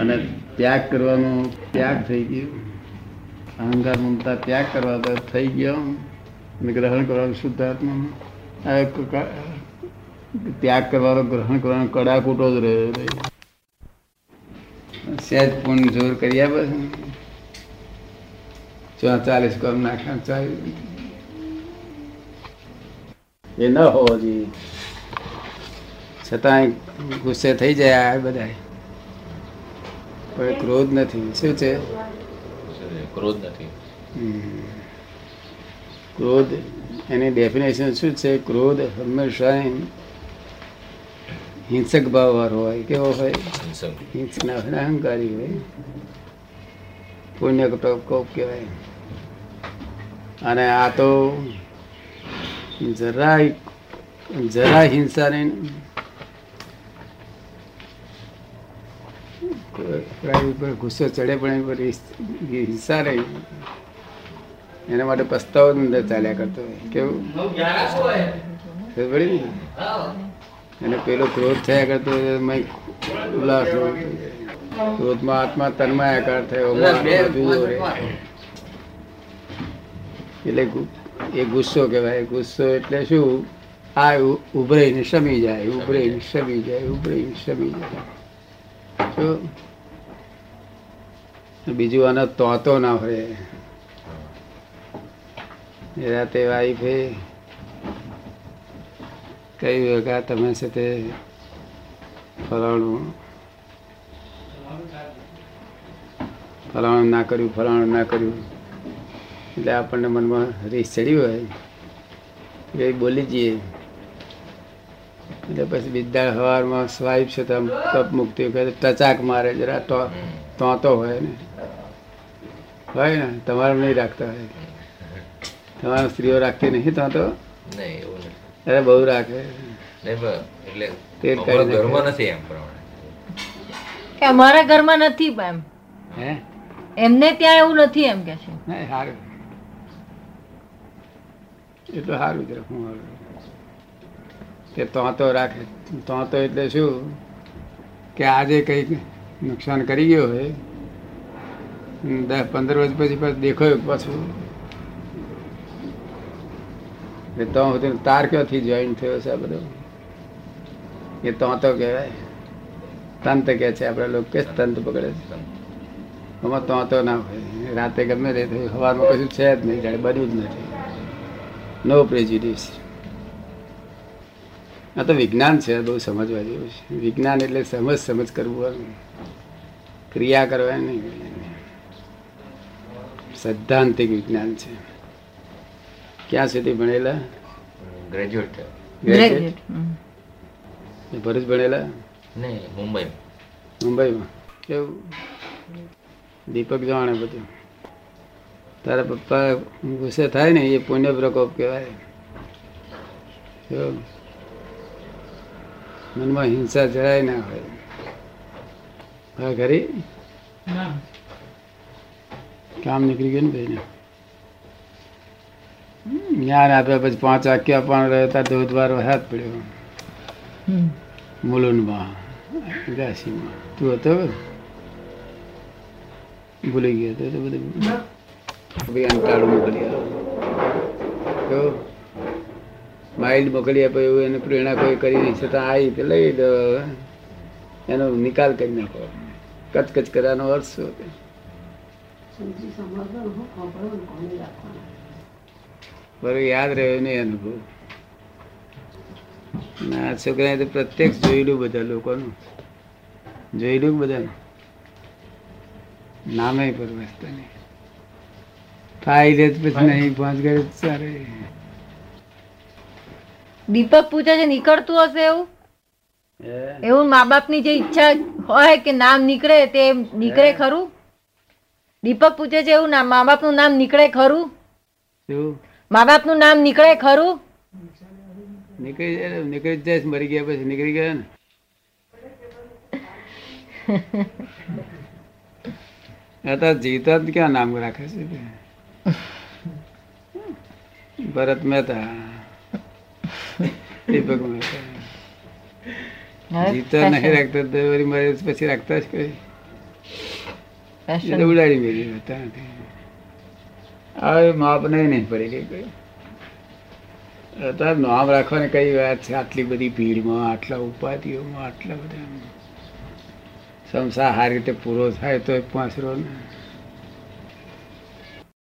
અને ત્યાગ કરવાનો ત્યાગ થઈ ગયો. અહંકાર મમતા ત્યાગ કરવા થઈ ગયો. અને ગ્રહણ કરવાનું ક- ક- ત્યાગ કરવાનો, ગ્રહણ કરવાનો કડાકૂટો જ રહ્યો સહેજ પૂર્ણ જોર કરી આપે ચો ચાલીસ કમ નાખ્યા ચાલીસ. એ ન હોવો જોઈએ. છતાં ગુસ્સે થઈ જાય આ બધા પણ ક્રોધ નથી. શું છે? ક્રોધ નથી. ક્રોધ એની ડેફિનેશન શું છે? ક્રોધ હંમેશા હિંસક ભાવ વાળો હોય. કેવો હોય? હિંસક. હિંસક ના હોય ને અહંકારી હોય. પુણ્ય કોપ કહેવાય. અને આ તો જરા જરા હિંસા ઉપર ગુસ્સો ચડે પણ પર હિંસા રહી. એના માટે પસ્તાવો અંદર ચાલ્યા કરતો કેવું? પડી ને? અને પેલો ક્રોધ થયા કરતો ઉલ્લાસ ક્રોધમાં આત્મા તન્માયાકાર થયો. એટલે એ ગુસ્સો કહેવાય. ગુસ્સો એટલે શું? આ ઉભરે ઉભરાઈને શમી જાય ઉભરાઈને શમી જાય ઉભરાઈને શમી જાય. શું બીજું આનો તોતો ના હોય. રાતે વાઈફે કઈ કે તમે છે તે ફલાણું ફલાણું ના કર્યું, ફલાણું ના કર્યું. એટલે આપણને મનમાં રીસ ચડી હોય. એ બોલી જઈએ. એટલે પછી બીજા સવારમાં સ્વાઈપ છે તો તપ કપ મૂકતી વખતે ટચાક મારે જરા તો તોતો હોય ને. હોય ને તમારે નહીં રાખતા હોય. તમારા સ્ત્રીઓ રાખતી નહીં તો તો? અરે બહુ રાખે. અમારા ઘરમાં નથી એમ પ્રમાણે. કે અમારા ઘરમાં નથી એમ. હે? એમને ત્યાં એવું નથી એમ કે છે. નહીં સારું. એટલું સારું જ રાખું સારું તે તોતો રાખે, તોતો એટલે શું? કે આજે કંઈક નુકસાન કરી ગયો હોય દસ, પંદર વર્ષ પછી પાછું દેખાયું પાછું. એ તો હું તાર ક્યાંથી જોઈન થયો છે આ બધો? એ તોતો કહેવાય. તંત કે છે, આપણે લોકો કે તંત પકડે છે. આમાં તો તો ના હોય. રાતે ગમે તે થયું સવારમાં કશું છે જ નહીં, જાણે બન્યું જ નથી. નો પ્રેજ્યુડિસ આ તો વિજ્ઞાન છે બહુ સમજવા જેવું છે. વિજ્ઞાન એટલે સમજ સમજ કરવું ક્રિયા કરવા નહીં સૈદ્ધાંતિક વિજ્ઞાન છે. ક્યાં સુધી ભણેલા? ગ્રેજ્યુએટ. એ ભરૂચ ભણેલા? નહીં મુંબઈ. મુંબઈમાં? કેવું? દીપક જાણે બધું. તારા પપ્પા ગુસ્સે થાય ને એ પુણ્ય પ્રકોપ કહેવાય. કેવું? મનમાં હિંસા જરાય ના હોય. હા ખરી કામ નીકળી ગયું ને ભાઈને? જ્ઞાન આપ્યા પછી પાંચ વાક્ય આપવાનું રહ્યો ત્યાં ધોધવાર હાથ પડ્યો. મુલુનમાં ગાસીમાં. તું હતો ભૂલી ગયો હતો તો બધું. ભાઈ અંટાળું મોકલી આવો. માઇલ્ડ મોકલી આપે એવું એને પ્રેરણા કોઈ કરી નહીં. છતાં આ રીતે લઈ દો એનો નિકાલ કરી નાખો કચકચ કરવાનો અર્થ શું? બરોબર યાદ રહ્યો નહીં અનુભવ. ના છોકરાએ તો પ્રત્યક્ષ જોયેલું બધા લોકોનું. જોયેલું બધા નામે પર વસ્તા નહીં થાય છે પછી નહીં પાંચ ઘરે ચાલે દીપક પૂછે છે નીકળતું હશે એવું? એવું મા બાપની જે ઈચ્છા હોય કે નામ નીકળે તે નીકળે ખરું? દીપક પૂછે છે એવું ના મા બાપનું નામ નીકળે ખરું? મા બાપનું નામ નીકળે ખરું? નીકળી જાય નીકળી જાય મરી ગયા પછી નીકળી ગયા ને. અત્યારે જીતા જ ક્યાં નામ રાખે છે ભરત મહેતા. જીવતા નહીં રાખતા તો મારે પછી રાખતા જ કોઈ. ઉડાડી મેલી હતા હવે માપ નહીં નહીં પડી ગઈ અત્યારે નામ રાખવાની કઈ વાત છે? આટલી બધી ભીડમાં આટલા ઉપાધિઓમાં આટલા બધા. સંસાર સારી રીતે પૂરો થાય તો પાંચરો ને